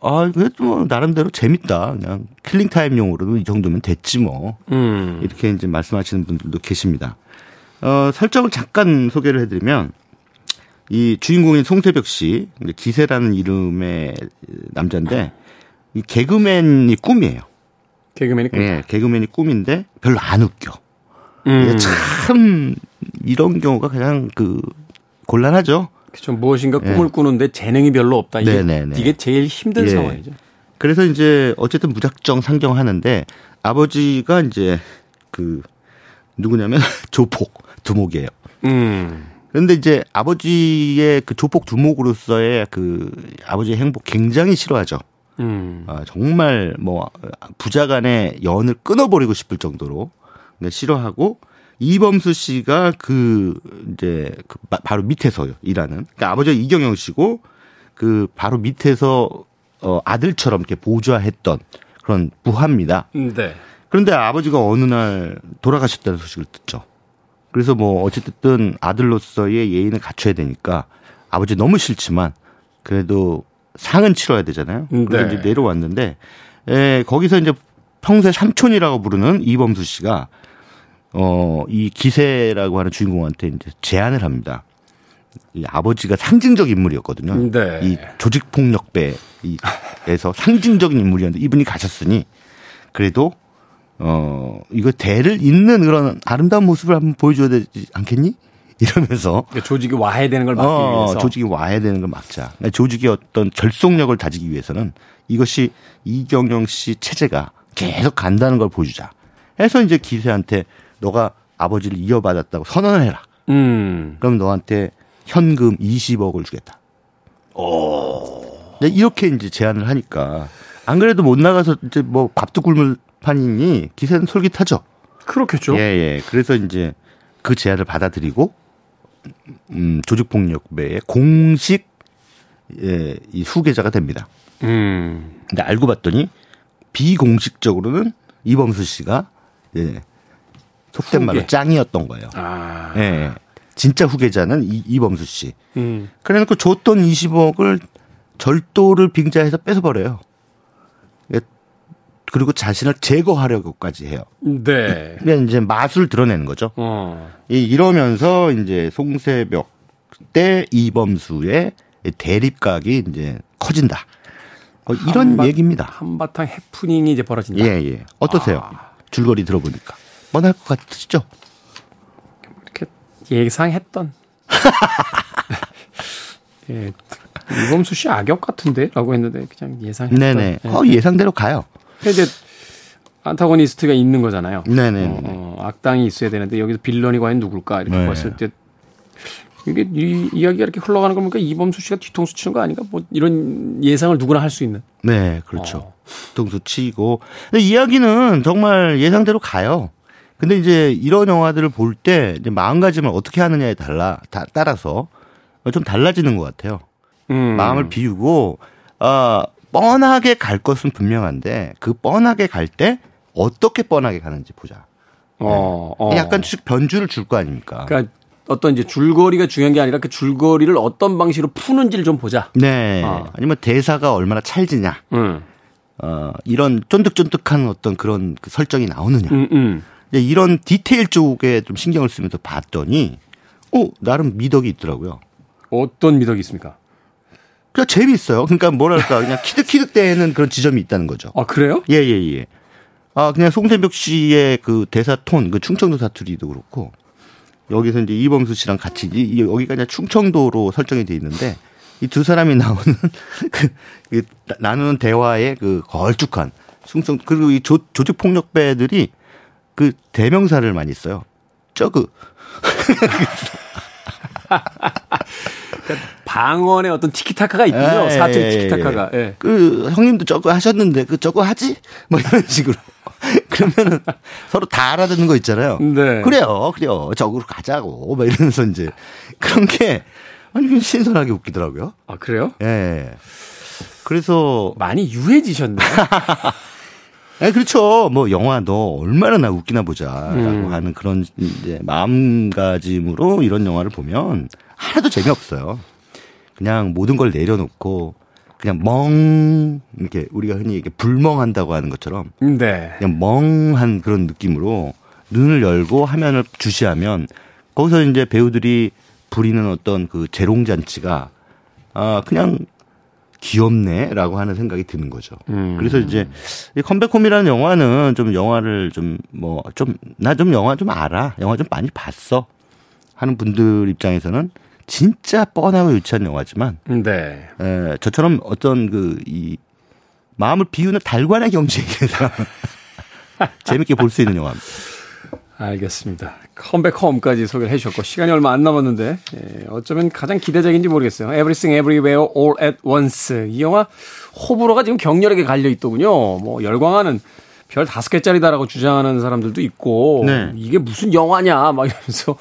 아, 그래도 뭐, 나름대로 재밌다. 그냥 killing time용으로도 이 정도면 됐지 뭐. 음. 이렇게 이제 말씀하시는 분들도 계십니다. 어, 설정을 잠깐 소개를 해드리면, 이 주인공인 송새벽 씨, 기세라는 이름의 남자인데, 이 개그맨이 꿈이에요. 개그맨이 예, 개그맨이 꿈인데 별로 안 웃겨. 음. 참 이런 경우가 그냥 그 곤란하죠. 그렇죠. 무엇인가 꿈을 꾸는데 재능이 별로 없다. 이게, 예. 네네네. 이게 제일 힘든 예. 상황이죠. 그래서 이제 어쨌든 무작정 상경하는데 아버지가 이제 그 누구냐면 조폭 두목이에요. 음. 그런데 이제 아버지의 그 조폭 두목으로서의 그 아버지의 행복 굉장히 싫어하죠. 음. 아, 정말 뭐 부자간의 연을 끊어버리고 싶을 정도로 네, 싫어하고 이범수 씨가 그 이제 그 바로 밑에서 일하는 그러니까 아버지가 이경영 씨고 그 바로 밑에서 어 아들처럼 이렇게 보좌했던 그런 부하입니다. 네. 그런데 아버지가 어느 날 돌아가셨다는 소식을 듣죠. 그래서 뭐 어쨌든 아들로서의 예의는 갖춰야 되니까 아버지 너무 싫지만 그래도 상은 치러야 되잖아요. 그래서 네. 이제 내려왔는데 에, 거기서 이제 평소에 삼촌이라고 부르는 이범수 씨가 어, 이 기세라고 하는 주인공한테 이제 제안을 합니다. 이 아버지가 상징적 인물이었거든요. 네. 이 조직폭력배에서 상징적인 인물이었는데 이분이 가셨으니 그래도 어 이거 대를 잇는 그런 아름다운 모습을 한번 보여줘야 되지 않겠니? 이러면서 그러니까 조직이 와해되는 걸 막기 어, 위해서. 조직이 와야 되는 걸 막자. 그러니까 조직의 어떤 결속력을 다지기 위해서는 이것이 이경영 씨 체제가 계속 간다는 걸 보여주자. 해서 이제 기세한테 너가 아버지를 이어받았다고 선언을 해라. 음. 그럼 너한테 현금 20억을 주겠다. 네, 이렇게 이제 제안을 하니까 안 그래도 못 나가서 이제 뭐 밥도 굶을 판이니 기세는 솔깃하죠. 그렇겠죠. 예, 예. 그래서 이제 그 제안을 받아들이고 음, 조직폭력배의 공식 예, 이 후계자가 됩니다. 음. 근데 알고 봤더니 비공식적으로는 이범수 씨가 예, 속된 말로 후계. 짱이었던 거예요. 아. 예, 예. 진짜 후계자는 이, 이범수 씨. 음. 그래놓고 줬던 20억을 절도를 빙자해서 뺏어버려요. 예, 그리고 자신을 제거하려고까지 해요. 네. 그냥 이제 맛을 드러내는 거죠. 어. 이- 이러면서 이제 송세벽 때 이범수의 대립각이 이제 커진다. 어, 이런 한바- 얘기입니다. 한바탕 해프닝이 이제 벌어진다. 예, 예. 어떠세요? 아. 줄거리 들어보니까. 뻔할 것 같으시죠? 이렇게 예상했던. 예. 이범수 씨 악역 같은데? 라고 했는데 그냥 예상했던. 네네. 예. 어, 예상대로 가요. 이제 안타고니스트가 있는 거잖아요. 네네. 어, 어, 악당이 있어야 되는데 여기서 빌런이 과연 누굴까 이렇게 네. 봤을 때 이게 이 이야기가 이렇게 흘러가는 거 보니까 이범수 씨가 뒤통수 치는 거 아닌가? 뭐 이런 예상을 누구나 할 수 있는. 네, 그렇죠. 어. 동수 치고. 근데 이야기는 정말 예상대로 가요. 근데 이제 이런 영화들을 볼 때 마음가짐을 어떻게 하느냐에 달라, 다, 따라서 좀 달라지는 것 같아요. 음. 마음을 비우고, 아, 뻔하게 갈 것은 분명한데 그 뻔하게 갈 때 어떻게 뻔하게 가는지 보자. 어, 어. 약간 씩 변주를 줄 거 아닙니까? 그러니까 어떤 이제 줄거리가 중요한 게 아니라 그 줄거리를 어떤 방식으로 푸는지를 좀 보자. 네. 어. 아니면 대사가 얼마나 찰지냐. 음. 어, 이런 쫀득쫀득한 어떤 그런 그 설정이 나오느냐. 음, 음. 이제 이런 디테일 쪽에 좀 신경을 쓰면서 봤더니, 어, 나름 미덕이 있더라고요. 어떤 미덕이 있습니까? 그냥 재미있어요. 그러니까 뭐랄까, 그냥 키득키득대는 그런 지점이 있다는 거죠. 아, 그래요? 예, 예, 예. 아, 그냥 송세벽 씨의 그 대사 톤, 그 충청도 사투리도 그렇고, 여기서 이제 이범수 씨랑 같이, 이, 이- 여기가 그냥 충청도로 설정이 돼 있는데, 이 두 사람이 나오는, 그, 그 나- 나누는 대화의 그 걸쭉한 충청, 그리고 이 조, 조직 폭력배들이 그 대명사를 많이 써요. 저그, 방언의 어떤 티키타카가 있군요. 예, 사투리 예, 티키타카가. 예. 그 형님도 저거 하셨는데 그 저거 하지? 뭐 이런 식으로. 그러면은 서로 다 알아듣는 거 있잖아요. 네. 그래요, 그래요. 저으로 가자고. 막 이러면서 이제 그런 게 아니 그냥 신선하게 웃기더라고요. 아, 그래요? 예. 그래서 많이 유해지셨네. 예, 그렇죠. 뭐 영화 너 얼마나 나 웃기나 보자라고 음. 하는 그런 이제 마음가짐으로 이런 영화를 보면 하나도 재미없어요. 그냥 모든 걸 내려놓고 그냥 멍 이렇게 우리가 흔히 이렇게 불멍한다고 하는 것처럼 네. 그냥 멍한 그런 느낌으로 눈을 열고 화면을 주시하면 거기서 이제 배우들이 부리는 어떤 그 재롱잔치가 아 그냥 귀엽네라고 하는 생각이 드는 거죠. 음. 그래서 이제 이 컴백홈이라는 영화는 좀 영화를 좀 뭐 좀나좀 영화 좀 알아 영화 좀 많이 봤어 하는 분들 입장에서는 진짜 뻔하고 유치한 영화지만 네. 에, 저처럼 어떤 그 이 마음을 비우는 달관의 경지에서 재밌게 볼 수 있는 영화입니다. 알겠습니다. 컴백 홈까지 소개를 해주셨고 시간이 얼마 안 남았는데 예, 어쩌면 가장 기대작인지 모르겠어요. Everything Everywhere All at Once 이 영화 호불호가 지금 격렬하게 갈려 있더군요. 뭐 열광하는 별 다섯 개짜리다라고 주장하는 사람들도 있고 네. 이게 무슨 영화냐 막 이러면서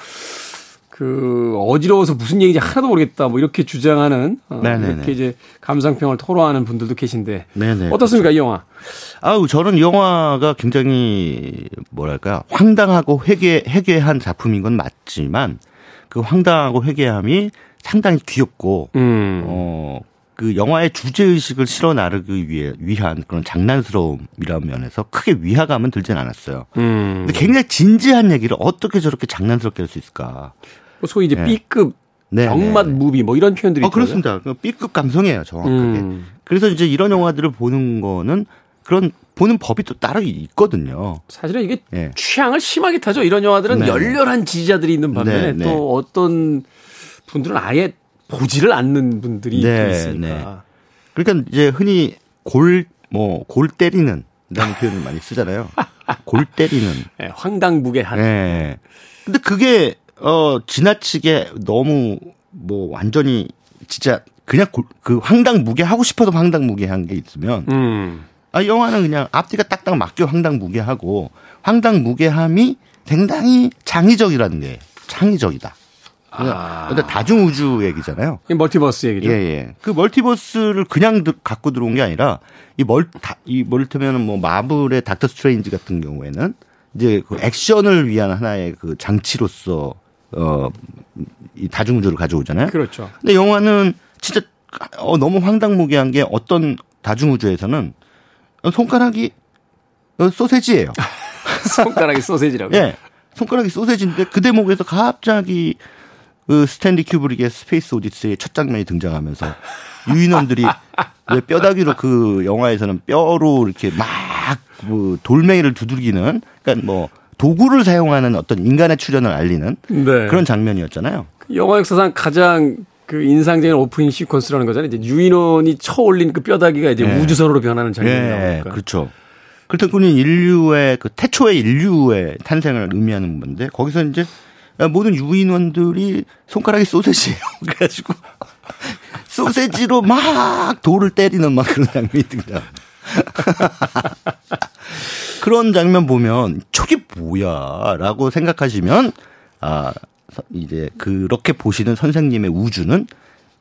그 어지러워서 무슨 얘기인지 하나도 모르겠다 뭐 이렇게 주장하는 어, 이렇게 이제 감상평을 토로하는 분들도 계신데 네네. 어떻습니까 이 영화? 아우 저는 영화가 굉장히 뭐랄까 황당하고 회개 회개한 작품인 건 맞지만 그 황당하고 회개함이 상당히 귀엽고 음. 어 그 영화의 주제 의식을 실어 나르기 위해 위한 그런 장난스러움이라는 면에서 크게 위화감은 들진 않았어요. 음. 근데 굉장히 진지한 얘기를 어떻게 저렇게 장난스럽게 할 수 있을까? 뭐 소위 이제 네. B급 네, 정맛 네. 무비 뭐 이런 표현들이 어, 그렇습니다. 그 B급 감성이에요, 정확하게. 음. 그래서 이제 이런 영화들을 보는 거는 그런 보는 법이 또 따로 있거든요. 사실은 이게 네. 취향을 심하게 타죠. 이런 영화들은 네. 열렬한 지지자들이 있는 반면에 네, 또 어떤 분들은 아예 보지를 않는 분들이 네, 있으니까. 네. 그러니까 이제 흔히 골, 뭐, 골 때리는, 라는 표현을 많이 쓰잖아요. 골 때리는. 네, 황당무계한. 네. 근데 그게, 어, 지나치게 너무, 뭐, 완전히, 진짜, 그냥 골, 그 황당무계 하고 싶어도 황당무계한 게 있으면, 음. 아, 영화는 그냥 앞뒤가 딱딱 맞게 황당무계하고, 황당무계함이 상당히 창의적이라는 게, 창의적이다. 아. 근데 다중 우주 얘기잖아요. 이 멀티버스 얘기죠. 예, 예. 그 multiverse를 그냥 갖고 들어온 게 아니라 이 멀, 이 멀티면은 뭐 마블의 닥터 스트레인지 같은 경우에는 이제 그 액션을 위한 하나의 그 장치로서 어, 이 다중 우주를 가져오잖아요. 그렇죠. 근데 영화는 진짜 어, 너무 황당무계한 게 어떤 다중 우주에서는 손가락이 어, 소세지예요. 손가락이 소세지라고. 예. 손가락이 소세지인데 그 대목에서 갑자기 그 스탠리 큐브릭의 스페이스 오디세이의 첫 장면이 등장하면서 유인원들이 왜 뼈다귀로 그 영화에서는 뼈로 이렇게 막그 돌멩이를 두들기는 그러니까 뭐 도구를 사용하는 어떤 인간의 출현을 알리는 네. 그런 장면이었잖아요. 영화 역사상 가장 그 인상적인 오프닝 시퀀스라는 거잖아요. 이제 유인원이 쳐올린 그 뼈다귀가 이제 네. 우주선으로 변하는 장면이니까. 네, 그렇죠. 그렇다군니 인류의 그 태초의 인류의 탄생을 의미하는 건데 거기서 이제 모든 유인원들이 손가락이 소세지예요. 그래가지고 소세지로 막 돌을 때리는 막 그런 장면이 등장. 그런 장면 보면 저게 뭐야라고 생각하시면 아 이제 그렇게 보시는 선생님의 우주는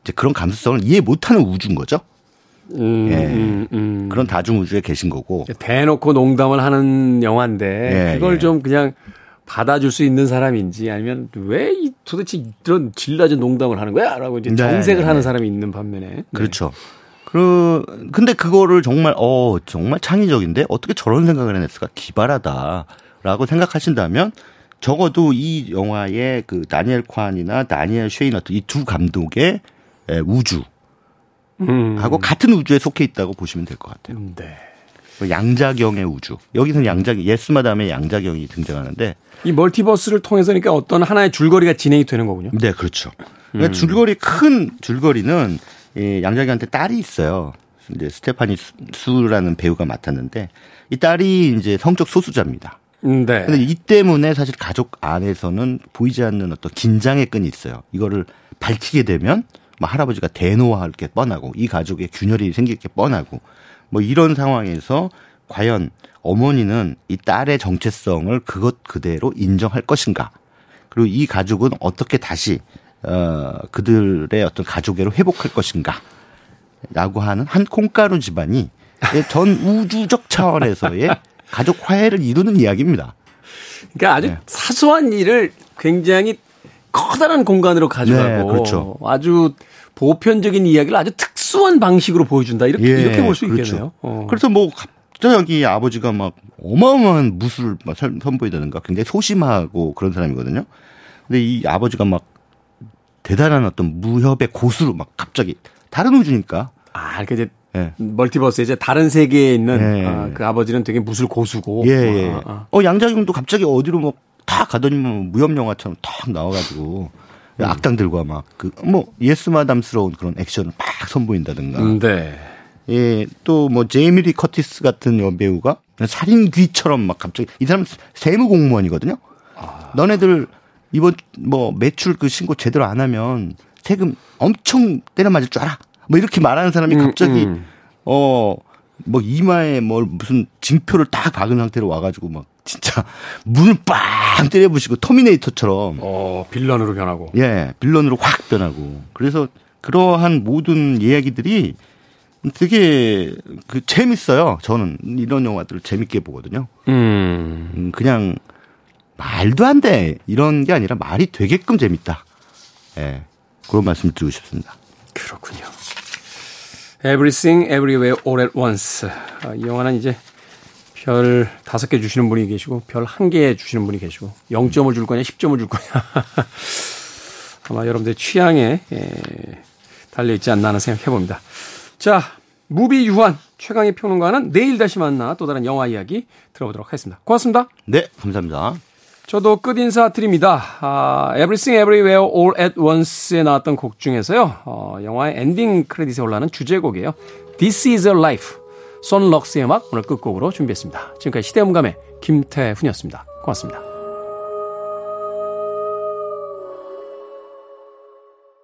이제 그런 감수성을 이해 못하는 우주인 거죠. 음, 예. 음, 음. 그런 다중 우주에 계신 거고 대놓고 농담을 하는 영화인데 예, 그걸 예. 좀 그냥 받아줄 수 있는 사람인지 아니면 왜 도대체 이런 질낮은 농담을 하는 거야? 라고 이제 네, 정색을 네, 하는 네. 사람이 있는 반면에. 네. 그렇죠. 그, 근데 그거를 정말, 어, 정말 창의적인데 어떻게 저런 생각을 해냈을까? 기발하다. 라고 생각하신다면 적어도 이 영화의 그 다니엘 콴이나 다니엘 쉐이너트 이 두 감독의 우주. 음. 하고 같은 우주에 속해 있다고 보시면 될 것 같아요. 네. 그 양자경의 우주. 여기서 양자경, 예스마담의 양자경이 등장하는데 이 멀티버스를 통해서니까 어떤 하나의 줄거리가 진행이 되는 거군요. 네, 그렇죠. 그러니까 음. 줄거리 큰 줄거리는 이 양자경한테 딸이 있어요. 이제 스테파니 수라는 배우가 맡았는데 이 딸이 이제 성적 소수자입니다. 음, 네. 근데 이 때문에 사실 가족 안에서는 보이지 않는 어떤 긴장의 끈이 있어요. 이거를 밝히게 되면 뭐 할아버지가 대노할 게 뻔하고 이 가족의 균열이 생길 게 뻔하고 뭐 이런 상황에서 과연 어머니는 이 딸의 정체성을 그것 그대로 인정할 것인가? 그리고 이 가족은 어떻게 다시 어 그들의 어떤 가족애로 회복할 것인가? 라고 하는 한 콩가루 집안이 전 우주적 차원에서의 가족 화해를 이루는 이야기입니다. 그러니까 아주 네. 사소한 일을 굉장히 커다란 공간으로 가져가고 네, 그렇죠. 아주 보편적인 이야기를 아주 특수한 방식으로 보여준다 이렇게 예, 이렇게 볼수 그렇죠. 있겠네요. 어. 그래서 뭐 갑자기 아버지가 막 어마어마한 무술을 막 선보이다든가 굉장히 소심하고 그런 사람이거든요. 근데 이 아버지가 막 대단한 어떤 무협의 고수로 막 갑자기 다른 우주니까. 아, 이렇게 이제 예. 멀티버스에 이제 다른 세계에 있는 예. 아, 그 아버지는 되게 무술 고수고. 예. 예. 아, 아. 어 양자경도 갑자기 어디로 뭐 다 가더니 뭐 무협 영화처럼 탁 나와가지고 음. 악당들과 막 그 뭐 예스마담스러운 그런 액션을 막 선보인다든가. 음, 네. 예, 또 뭐 제이미 리 커티스 같은 여배우가 살인귀처럼 막 갑자기 이 사람 세무 공무원이거든요. 아. 너네들 이번 뭐 매출 그 신고 제대로 안 하면 세금 엄청 때려 맞을 줄 알아. 뭐 이렇게 말하는 사람이 음, 갑자기 음, 음. 어뭐 이마에 뭐 무슨 징표를 딱 박은 상태로 와가지고 막 진짜 문을 빵 때려부시고 터미네이터처럼 어 villain으로 변하고 예 villain으로 확 변하고 그래서 그러한 모든 이야기들이 되게 그 재밌어요. 저는 이런 영화들을 재밌게 보거든요. 음. 음 그냥 말도 안 돼. 이런 게 아니라 말이 되게끔 재밌다. 예. 그런 말씀 드리고 싶습니다. 그렇군요. Everything Everywhere All at Once. 아, 이 영화는 이제 별 다섯 개 주시는 분이 계시고 별 한 개 주시는 분이 계시고 0점을 줄 거냐 10점을 줄 거냐 아마 여러분들 취향에 예, 달려 있지 않나 하는 생각 해 봅니다. 자, 무비유환 최강의 평론가는 내일 다시 만나 또 다른 영화 이야기 들어보도록 하겠습니다. 고맙습니다. 네, 감사합니다. 저도 끝 인사 드립니다. 아, Everything Everywhere All at Once에 나왔던 곡 중에서요. 어, 영화의 엔딩 크레딧에 올라가는 주제곡이에요. This is a Life. 손 럭스의 음악 오늘 끝곡으로 준비했습니다. 지금까지 시대음감의 김태훈이었습니다. 고맙습니다.